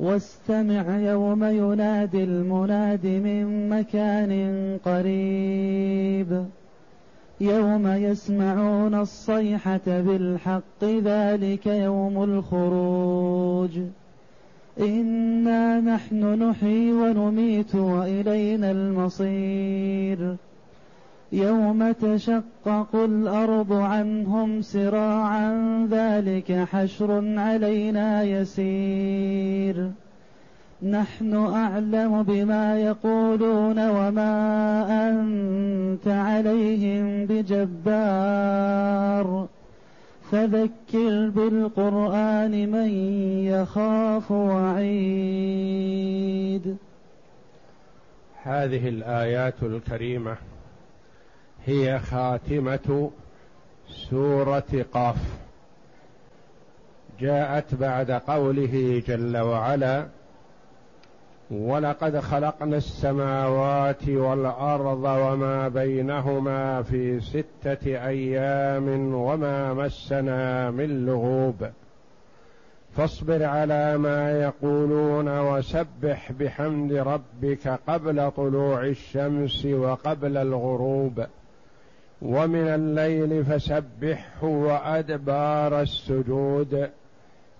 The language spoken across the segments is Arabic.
واستمع يوم ينادي المناد من مكان قريب. يوم يسمعون الصيحة بالحق ذلك يوم الخروج. إنا نحن نحيي ونميت وإلينا المصير. يوم تشقق الأرض عنهم سراعا ذلك حشر علينا يسير. نحن أعلم بما يقولون وما أنت عليهم بجبار. فذكر بالقرآن من يخاف وعيد. هذه الآيات الكريمة هي خاتمة سورة قاف. جاءت بعد قوله جل وعلا ولقد خلقنا السماوات والأرض وما بينهما في ستة أيام وما مسنا من لغوب. فاصبر على ما يقولون وسبح بحمد ربك قبل طلوع الشمس وقبل الغروب. ومن الليل فسبحه وأدبار السجود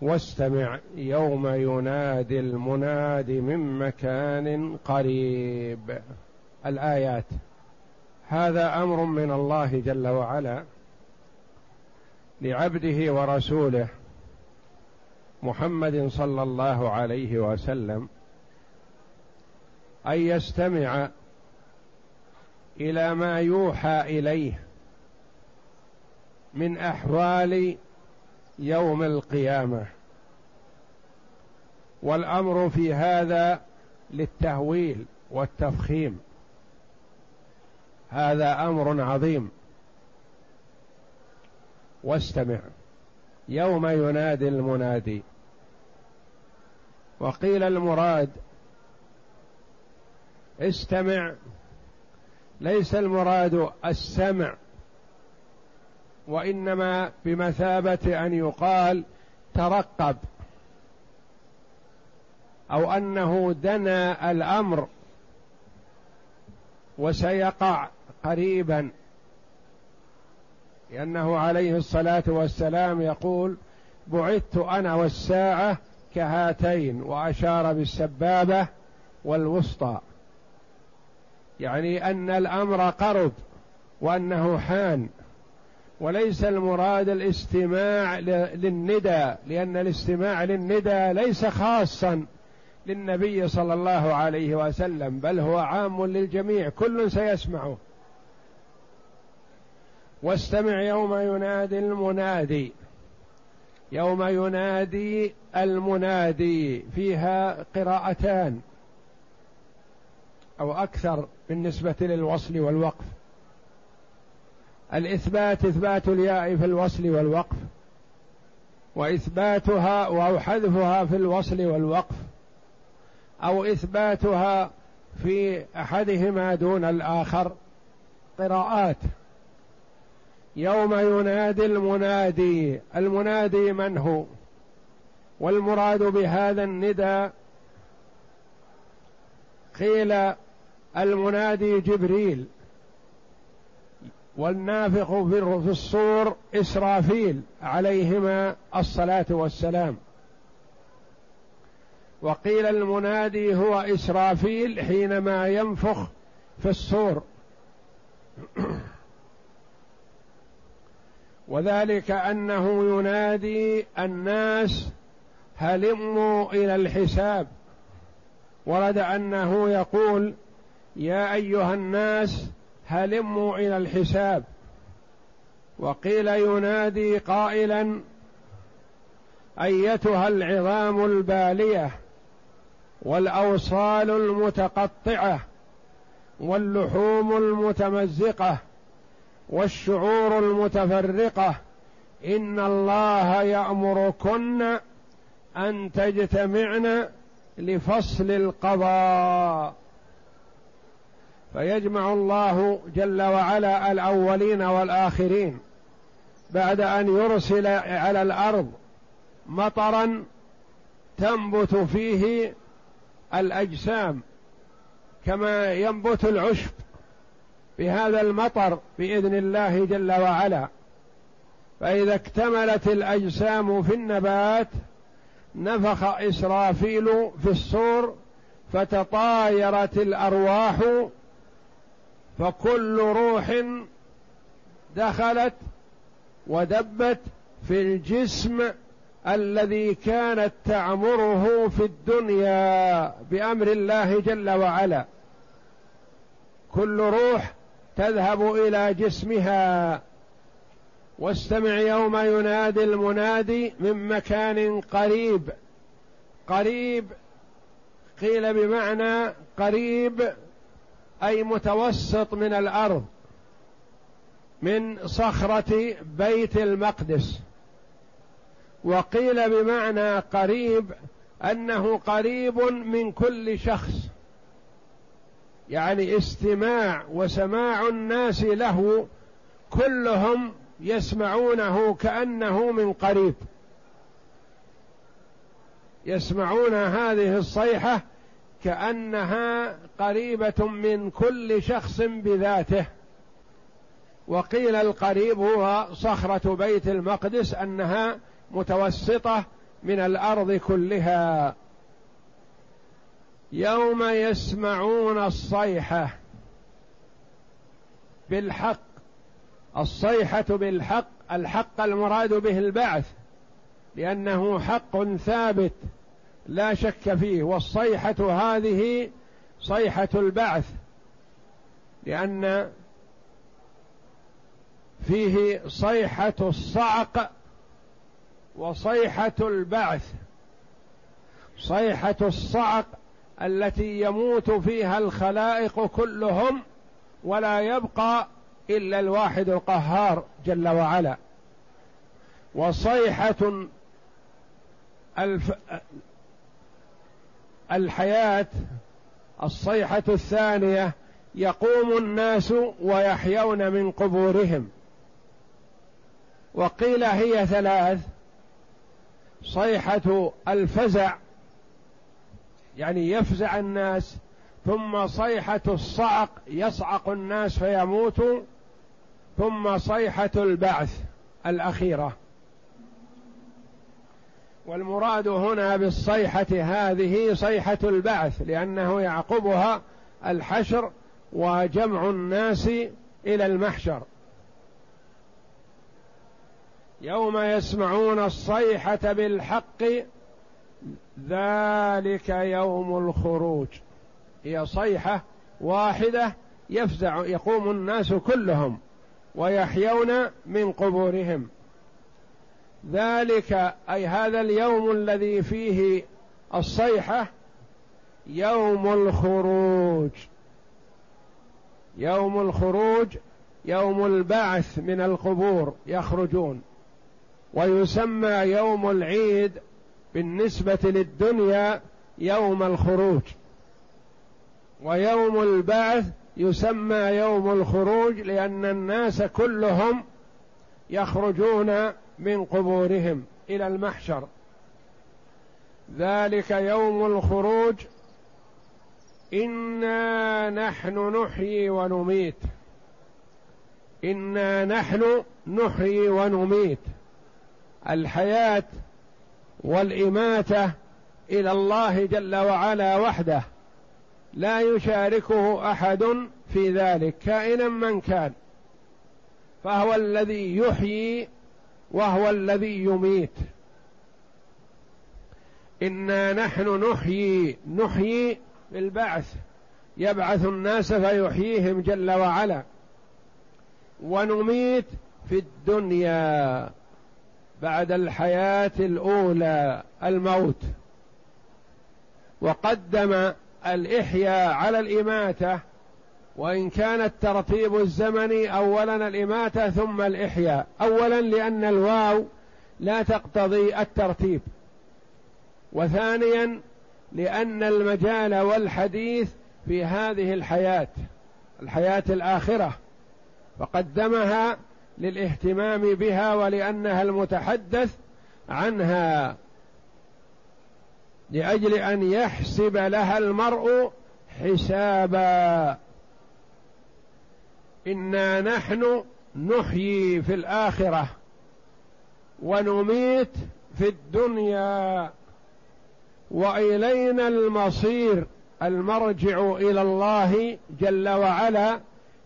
واستمع يوم ينادي المناد من مكان قريب. الآيات. هذا أمر من الله جل وعلا لعبده ورسوله محمد صلى الله عليه وسلم أن يستمع إلى ما يوحى إليه من أحوال يوم القيامة. والأمر في هذا للتهويل والتفخيم. هذا أمر عظيم. واستمع. يوم ينادي المنادي. وقيل المراد استمع ليس المراد السمع وإنما بمثابة أن يقال ترقب أو أنه دنا الأمر وسيقع قريبا. لأنه عليه الصلاة والسلام يقول بعثت أنا والساعة كهاتين وأشار بالسبابة والوسطى. يعني أن الأمر قرب وأنه حان وليس المراد الاستماع للندى لأن الاستماع للندى ليس خاصا للنبي صلى الله عليه وسلم بل هو عام للجميع كل سيسمعه. واستمع يوم ينادي المنادي يوم ينادي المنادي فيها قراءتان. أو أكثر بالنسبة للوصل والوقف. الإثبات إثبات الياء في الوصل والوقف وإثباتها أو حذفها في الوصل والوقف أو إثباتها في أحدهما دون الآخر. قراءات. يوم ينادي المنادي المنادي من هو؟ والمراد بهذا الندى قيل المنادي جبريل والنافخ في الصور إسرافيل عليهما الصلاة والسلام. وقيل المنادي هو إسرافيل حينما ينفخ في الصور. وذلك أنه ينادي الناس هلموا إلى الحساب. ورد أنه يقول يا أيها الناس هلموا إلى الحساب. وقيل ينادي قائلا أيتها العظام البالية والأوصال المتقطعة واللحوم المتمزقة والشعور المتفرقة إن الله يأمركن أن تجتمعن لفصل القضاء. فيجمع الله جل وعلا الأولين والآخرين بعد أن يرسل على الأرض مطرا تنبت فيه الأجسام كما ينبت العشب بهذا المطر بإذن الله جل وعلا. فإذا اكتملت الأجسام في النبات نفخ إسرافيل في الصور فتطايرت الأرواح فكل روح دخلت ودبت في الجسم الذي كانت تعمره في الدنيا بأمر الله جل وعلا. كل روح تذهب إلى جسمها. واستمع يوم ينادي المنادي من مكان قريب. قريب قيل بمعنى قريب أي متوسط من الأرض من صخرة بيت المقدس. وقيل بمعنى قريب أنه قريب من كل شخص يعني استماع وسماع الناس له كلهم يسمعونه كأنه من قريب. يسمعون هذه الصيحة كأنها قريبة من كل شخص بذاته. وقيل القريب هو صخرة بيت المقدس أنها متوسطة من الأرض كلها. يوم يسمعون الصيحة بالحق الصيحة بالحق الحق المراد به البعث لأنه حق ثابت. لا شك فيه والصيحة هذه صيحة البعث لأن فيه صيحة الصعق وصيحة البعث. صيحة الصعق التي يموت فيها الخلائق كلهم ولا يبقى إلا الواحد القهار جل وعلا. وصيحة الف الحياة الصيحة الثانية يقوم الناس ويحيون من قبورهم. وقيل هي ثلاث صيحة الفزع يعني يفزع الناس ثم صيحة الصعق يصعق الناس فيموتوا ثم صيحة البعث الأخيرة. والمراد هنا بالصيحة هذه صيحة البعث لأنه يعقبها الحشر وجمع الناس إلى المحشر. يوم يسمعون الصيحة بالحق ذلك يوم الخروج. هي صيحة واحدة يفزع يقوم الناس كلهم ويحيون من قبورهم. ذلك أي هذا اليوم الذي فيه الصيحة يوم الخروج. يوم الخروج يوم البعث من القبور يخرجون. ويسمى يوم العيد بالنسبة للدنيا يوم الخروج. ويوم البعث يسمى يوم الخروج لأن الناس كلهم يخرجون من قبورهم إلى المحشر. ذلك يوم الخروج. إنا نحن نحيي ونميت. إنا نحن نحيي ونميت. الحياة والإماتة إلى الله جل وعلا وحده. لا يشاركه أحد في ذلك كائنا من كان. فهو الذي يحيي وهو الذي يميت. إنا نحن نحيي نحيي بالبعث. يبعث الناس فيحييهم جل وعلا. ونميت في الدنيا بعد الحياة الأولى الموت. وقدم الإحياء على الإماتة وإن كان الترتيب الزمني أولا الإماتة ثم الإحياء. أولا لأن الواو لا تقتضي الترتيب. وثانيا لأن المجال والحديث في هذه الحياة الحياة الآخرة فقدمها للاهتمام بها ولأنها المتحدث عنها لأجل أن يحسب لها المرء حسابا. إنا نحن نحيي في الآخرة ونميت في الدنيا وإلينا المصير المرجع إلى الله جل وعلا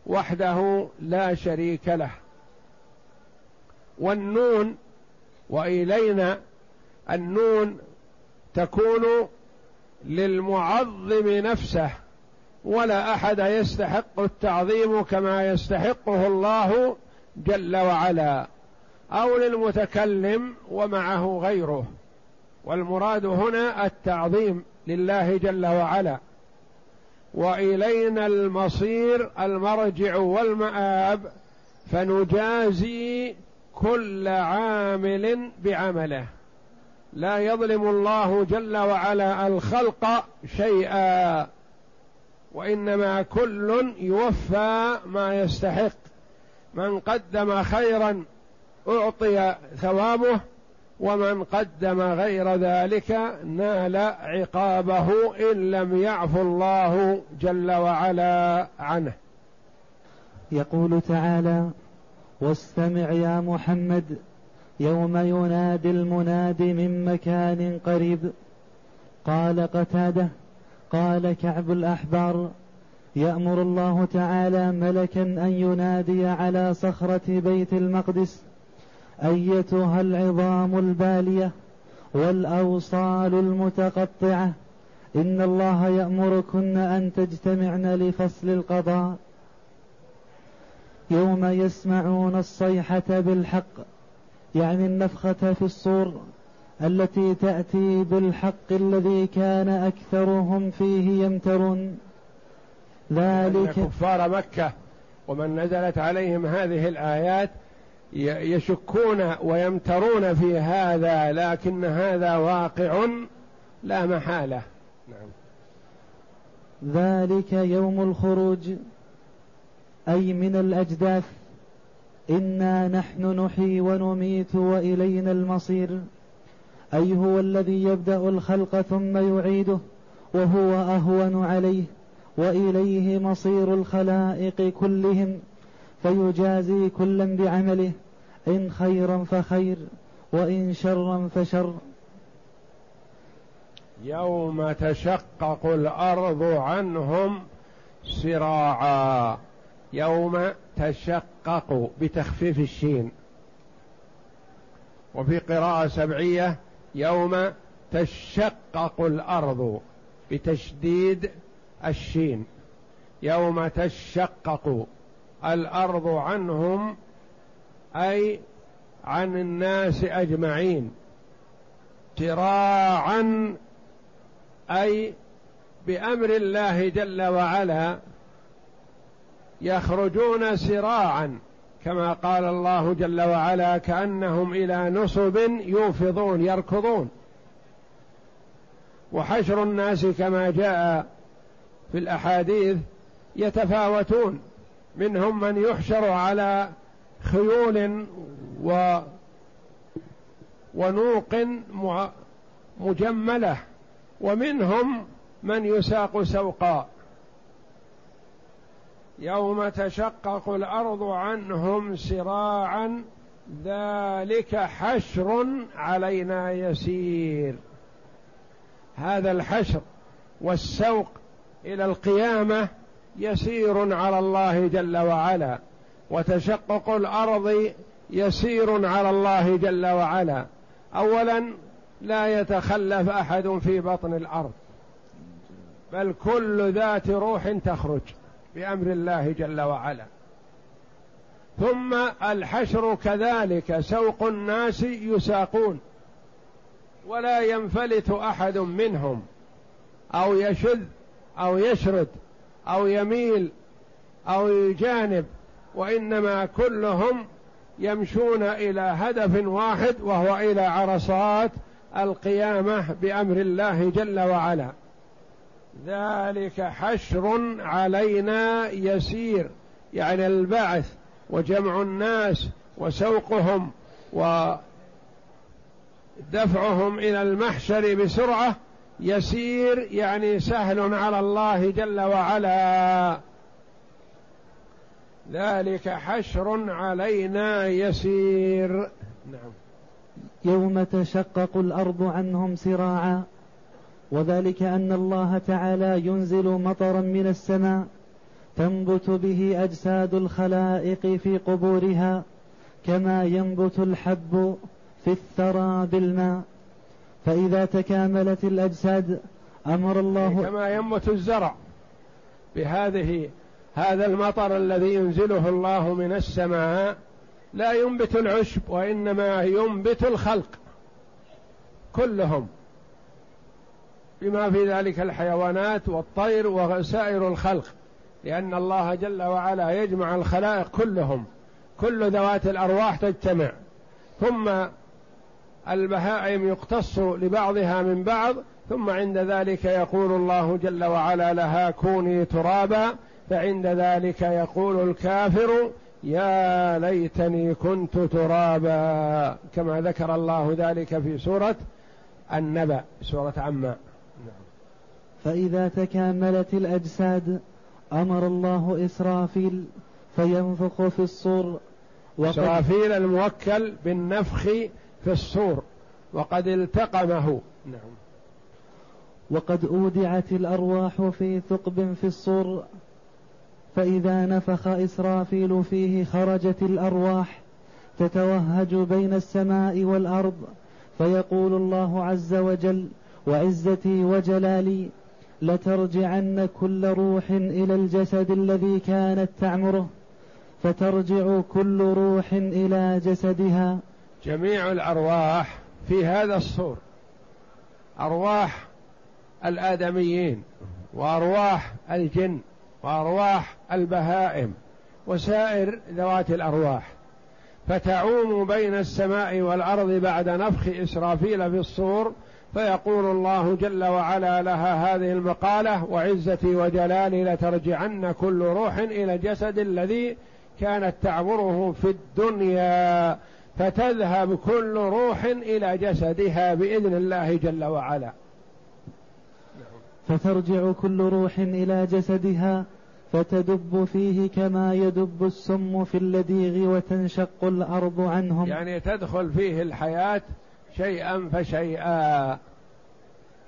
وحده لا شريك له. والنون وإلينا النون تكون للمعظم نفسه ولا أحد يستحق التعظيم كما يستحقه الله جل وعلا أو للمتكلم ومعه غيره. والمراد هنا التعظيم لله جل وعلا. وإلينا المصير المرجع والمآب فنجازي كل عامل بعمله. لا يظلم الله جل وعلا الخلق شيئا. وإنما كل يوفى ما يستحق. من قدم خيرا أعطي ثوابه ومن قدم غير ذلك نال عقابه إن لم يعفو الله جل وعلا عنه. يقول تعالى واستمع يا محمد يوم ينادي المناد من مكان قريب. قال قتادة قال كعب الأحبار يأمر الله تعالى ملكا أن ينادي على صخرة بيت المقدس أيتها العظام البالية والأوصال المتقطعة إن الله يأمركن أن تجتمعن لفصل القضاء. يوم يسمعون الصيحة بالحق يعني النفخة في الصور التي تأتي بالحق الذي كان أكثرهم فيه يمترون. ذلك كفار مكة ومن نزلت عليهم هذه الآيات يشكون ويمترون في هذا لكن هذا واقع لا محالة. نعم. ذلك يوم الخروج. أي من الأجداث. إنا نحن نحيي ونميت وإلينا المصير. أي هو الذي يبدأ الخلق ثم يعيده وهو أهون عليه وإليه مصير الخلائق كلهم فيجازي كلا بعمله إن خيرا فخير وإن شرا فشر. يوم تشقق الأرض عنهم سراعا يوم تشقق بتخفيف الشين. وفي قراءة سبعية يوم تشقق الأرض بتشديد الشين. يوم تشقق الأرض عنهم أي عن الناس أجمعين. تراعا أي بأمر الله جل وعلا يخرجون سراعا. كما قال الله جل وعلا كأنهم إلى نصب يوفضون يركضون. وحشر الناس كما جاء في الأحاديث يتفاوتون. منهم من يحشر على خيول و ونوق مجملة. ومنهم من يساق سوقا. يوم تشقق الأرض عنهم سراعا ذلك حشر علينا يسير. هذا الحشر والسوق إلى القيامة يسير على الله جل وعلا وتشقق الأرض يسير على الله جل وعلا. اولا لا يتخلف أحد في بطن الأرض بل كل ذات روح تخرج. بأمر الله جل وعلا. ثم الحشر كذلك سوق الناس يساقون. ولا ينفلت أحد منهم أو يشذ أو يشرد أو يميل أو الجانب وإنما كلهم يمشون إلى هدف واحد وهو إلى عرصات القيامة بأمر الله جل وعلا. ذلك حشر علينا يسير يعني البعث وجمع الناس وسوقهم ودفعهم إلى المحشر بسرعة يسير يعني سهل على الله جل وعلا. ذلك حشر علينا يسير. نعم. يوم تشقق الأرض عنهم سراعا. وذلك أن الله تعالى ينزل مطرا من السماء تنبت به أجساد الخلائق في قبورها كما ينبت الحب في الثرى بالماء فإذا تكاملت الأجساد أمر الله كما ينبت الزرع بهذه هذا المطر الذي ينزله الله من السماء لا ينبت العشب وإنما ينبت الخلق كلهم. بما في ذلك الحيوانات والطير وسائر الخلق. لأن الله جل وعلا يجمع الخلائق كلهم. كل ذوات الأرواح تجتمع. ثم البهائم يقتص لبعضها من بعض. ثم عند ذلك يقول الله جل وعلا لها كوني ترابا. فعند ذلك يقول الكافر يا ليتني كنت ترابا. كما ذكر الله ذلك في سورة النبأ سورة عما. فإذا تكاملت الأجساد أمر الله إسرافيل فينفخ في الصور إسرافيل الموكل بالنفخ في الصور وقد التقمه. نعم. وقد أودعت الأرواح في ثقب في الصور فإذا نفخ إسرافيل فيه خرجت الأرواح تتوهج بين السماء والأرض فيقول الله عز وجل وعزتي وجلالي لترجعن كل روح إلى الجسد الذي كانت تعمره فترجع كل روح إلى جسدها. جميع الأرواح في هذا الصور أرواح الآدميين وأرواح الجن وأرواح البهائم وسائر ذوات الأرواح. فتعوم بين السماء والأرض بعد نفخ إسرافيل في الصور فيقول الله جل وعلا لها هذه المقالة وعزتي وجلالي لترجعن كل روح إلى الجسد الذي كانت تعبره في الدنيا فتذهب كل روح إلى جسدها بإذن الله جل وعلا. فترجع كل روح إلى جسدها فتدب فيه كما يدب السم في اللديغ وتنشق الأرض عنهم. يعني تدخل فيه الحياة شيئا فشيئا.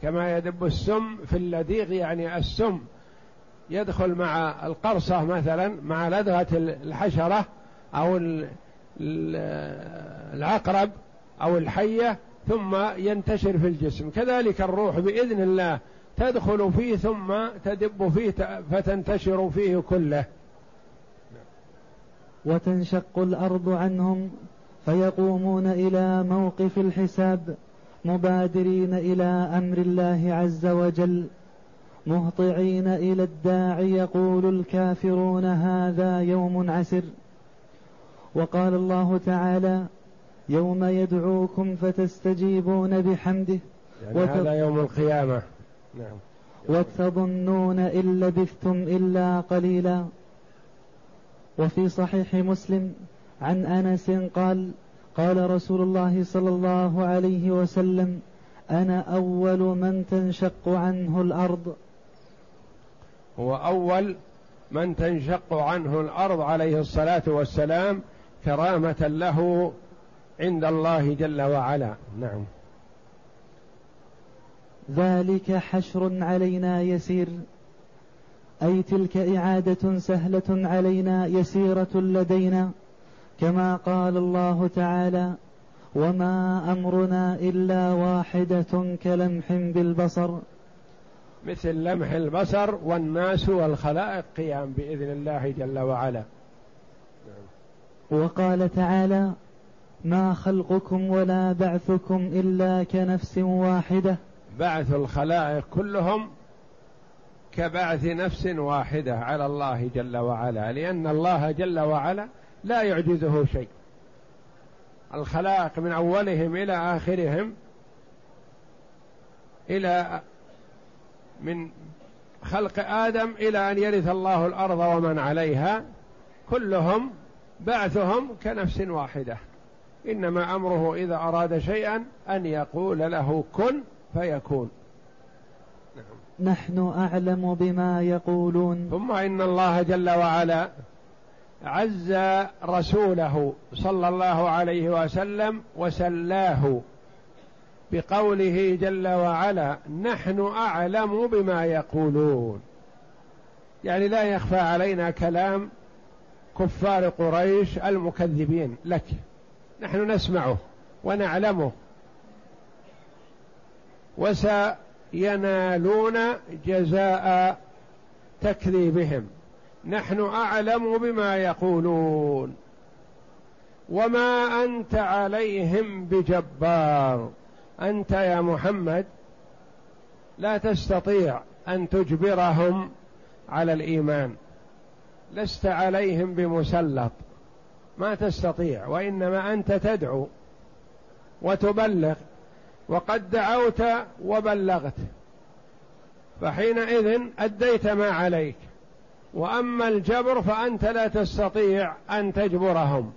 كما يدب السم في اللديغ يعني السم يدخل مع القرصة مثلا مع لدغة الحشرة أو العقرب أو الحية ثم ينتشر في الجسم. كذلك الروح بإذن الله تدخل فيه ثم تدب فيه فتنتشر فيه كله. وتنشق الأرض عنهم فيقومون إلى موقف الحساب مبادرين إلى أمر الله عز وجل مهطعين إلى الداعي يقول الكافرون هذا يوم عسر. وقال الله تعالى يوم يدعوكم فتستجيبون بحمده يعني هذا يوم القيامة. نعم. وتظنون إن لبثتم إلا قليلا. وفي صحيح مسلم عن أنس قال قال رسول الله صلى الله عليه وسلم أنا أول من تنشق عنه الأرض. هو أول من تنشق عنه الأرض عليه الصلاة والسلام كرامة له عند الله جل وعلا. نعم. ذلك حشر علينا يسير أي تلك إعادة سهلة علينا يسيرة لدينا. كما قال الله تعالى وما أمرنا إلا واحدة كلمح بالبصر. مثل لمح البصر والناس والخلائق قيام بإذن الله جل وعلا. وقال تعالى ما خلقكم ولا بعثكم إلا كنفس واحدة. بعث الخلائق كلهم كبعث نفس واحدة على الله جل وعلا لأن الله جل وعلا لا يعجزه شيء. الخلائق من أولهم إلى آخرهم إلى من خلق آدم إلى أن يرث الله الأرض ومن عليها كلهم بعثهم كنفس واحدة. إنما أمره إذا أراد شيئا أن يقول له كن فيكون. نعم. نحن أعلم بما يقولون. ثم إن الله جل وعلا عز رسوله صلى الله عليه وسلم وسلاه بقوله جل وعلا نحن أعلم بما يقولون. يعني لا يخفى علينا كلام كفار قريش المكذبين لك. نحن نسمعه ونعلمه. وسينالون جزاء تكذيبهم. نحن أعلم بما يقولون وما أنت عليهم بجبار. أنت يا محمد لا تستطيع أن تجبرهم على الإيمان. لست عليهم بمسلط. ما تستطيع وإنما أنت تدعو وتبلغ. وقد دعوت وبلغت. فحينئذ أديت ما عليك. وأما الجبر فأنت لا تستطيع أن تجبرهم.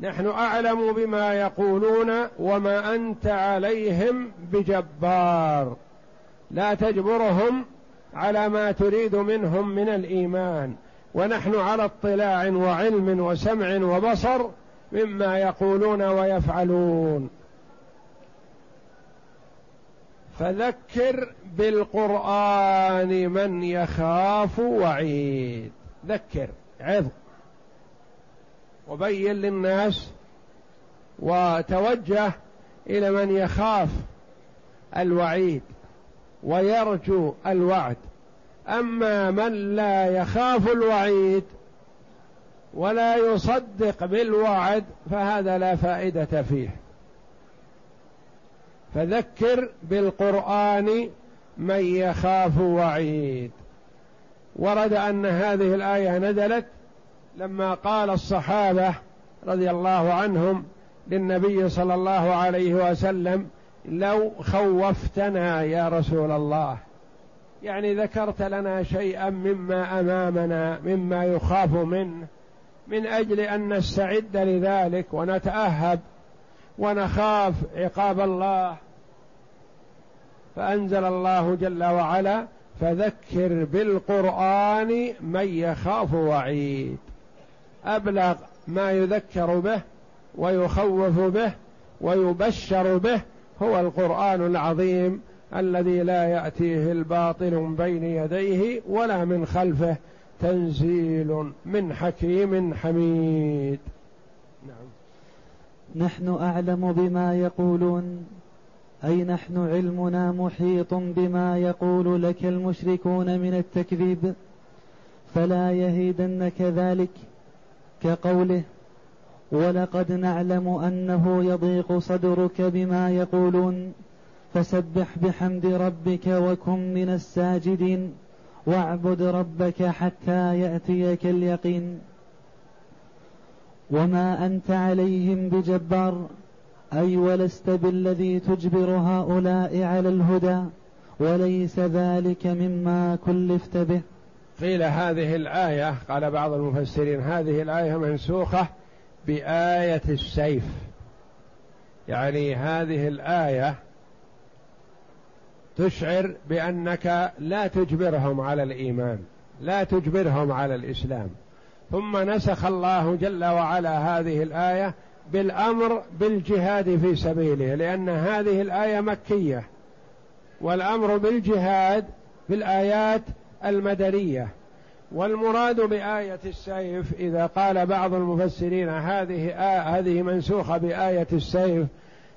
نحن أعلم بما يقولون وما أنت عليهم بجبار. لا تجبرهم على ما تريد منهم من الإيمان. ونحن على اطلاع وعلم وسمع وبصر مما يقولون ويفعلون. فذكر بالقرآن من يخاف وعيد. ذكر عظ وبين للناس وتوجه إلى من يخاف الوعيد ويرجو الوعد. أما من لا يخاف الوعيد ولا يصدق بالوعد فهذا لا فائدة فيه. فذكر بالقرآن من يخاف وعيد. ورد أن هذه الآية نزلت لما قال الصحابة رضي الله عنهم للنبي صلى الله عليه وسلم لو خوفتنا يا رسول الله. يعني ذكرت لنا شيئا مما أمامنا مما يخاف منه من أجل أن نستعد لذلك ونتأهب ونخاف عقاب الله. فأنزل الله جل وعلا فذكر بالقرآن من يخاف وعيد. أبلغ ما يذكر به ويخوف به ويبشر به هو القرآن العظيم الذي لا يأتيه الباطل من بين يديه ولا من خلفه تنزيل من حكيم حميد. نحن أعلم بما يقولون. أي نحن علمنا محيط بما يقول لك المشركون من التكذيب. فلا يهيدنك ذلك كقوله. ولقد نعلم أنه يضيق صدرك بما يقولون. فسبح بحمد ربك وكن من الساجدين. واعبد ربك حتى يأتيك اليقين. وما انت عليهم بجبار. اي ولست بالذي تجبر هؤلاء على الهدى؟ وليس ذلك مما كلفت به. قيل هذه الايه قال بعض المفسرين هذه الايه منسوخه بايه السيف. يعني هذه الايه تشعر بانك لا تجبرهم على الايمان لا تجبرهم على الاسلام. ثم نسخ الله جل وعلا هذه الآية بالأمر بالجهاد في سبيله لأن هذه الآية مكية والأمر بالجهاد في الآيات المدنية. والمراد بآية السيف إذا قال بعض المفسرين هذه آه هذه منسوخة بآية السيف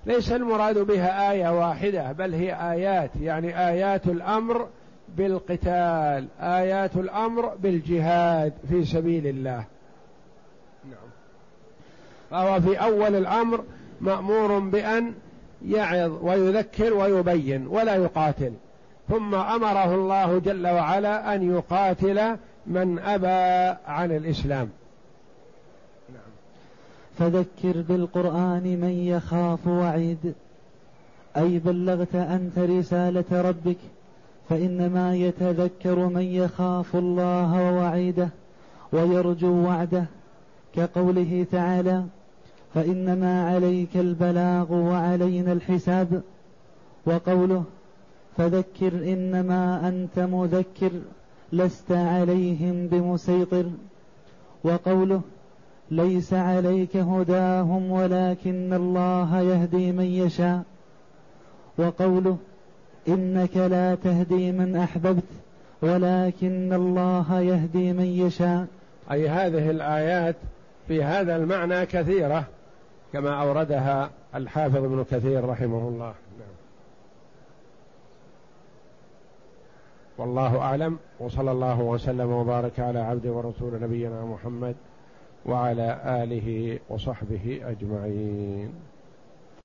ليس المراد بها آية واحدة بل هي آيات يعني آيات الأمر بالقتال آيات الأمر بالجهاد في سبيل الله. نعم. فهو في أول الأمر مأمور بأن يعظ ويذكر ويبين ولا يقاتل. ثم أمره الله جل وعلا أن يقاتل من أبى عن الإسلام. نعم. فذكر بالقرآن من يخاف وعيد أي بلغت أنت رسالة ربك فإنما يتذكر من يخاف الله ووعيده ويرجو وعده كقوله تعالى فإنما عليك البلاغ وعلينا الحساب وقوله فذكر إنما أنت مذكر لست عليهم بمسيطر وقوله ليس عليك هداهم ولكن الله يهدي من يشاء وقوله إنك لا تهدي من أحببت ولكن الله يهدي من يشاء. أي هذه الآيات في هذا المعنى كثيرة كما أوردها الحافظ ابن كثير رحمه الله. نعم. والله أعلم وصلى الله وسلم وبارك على عبد ورسول نبينا محمد وعلى آله وصحبه أجمعين.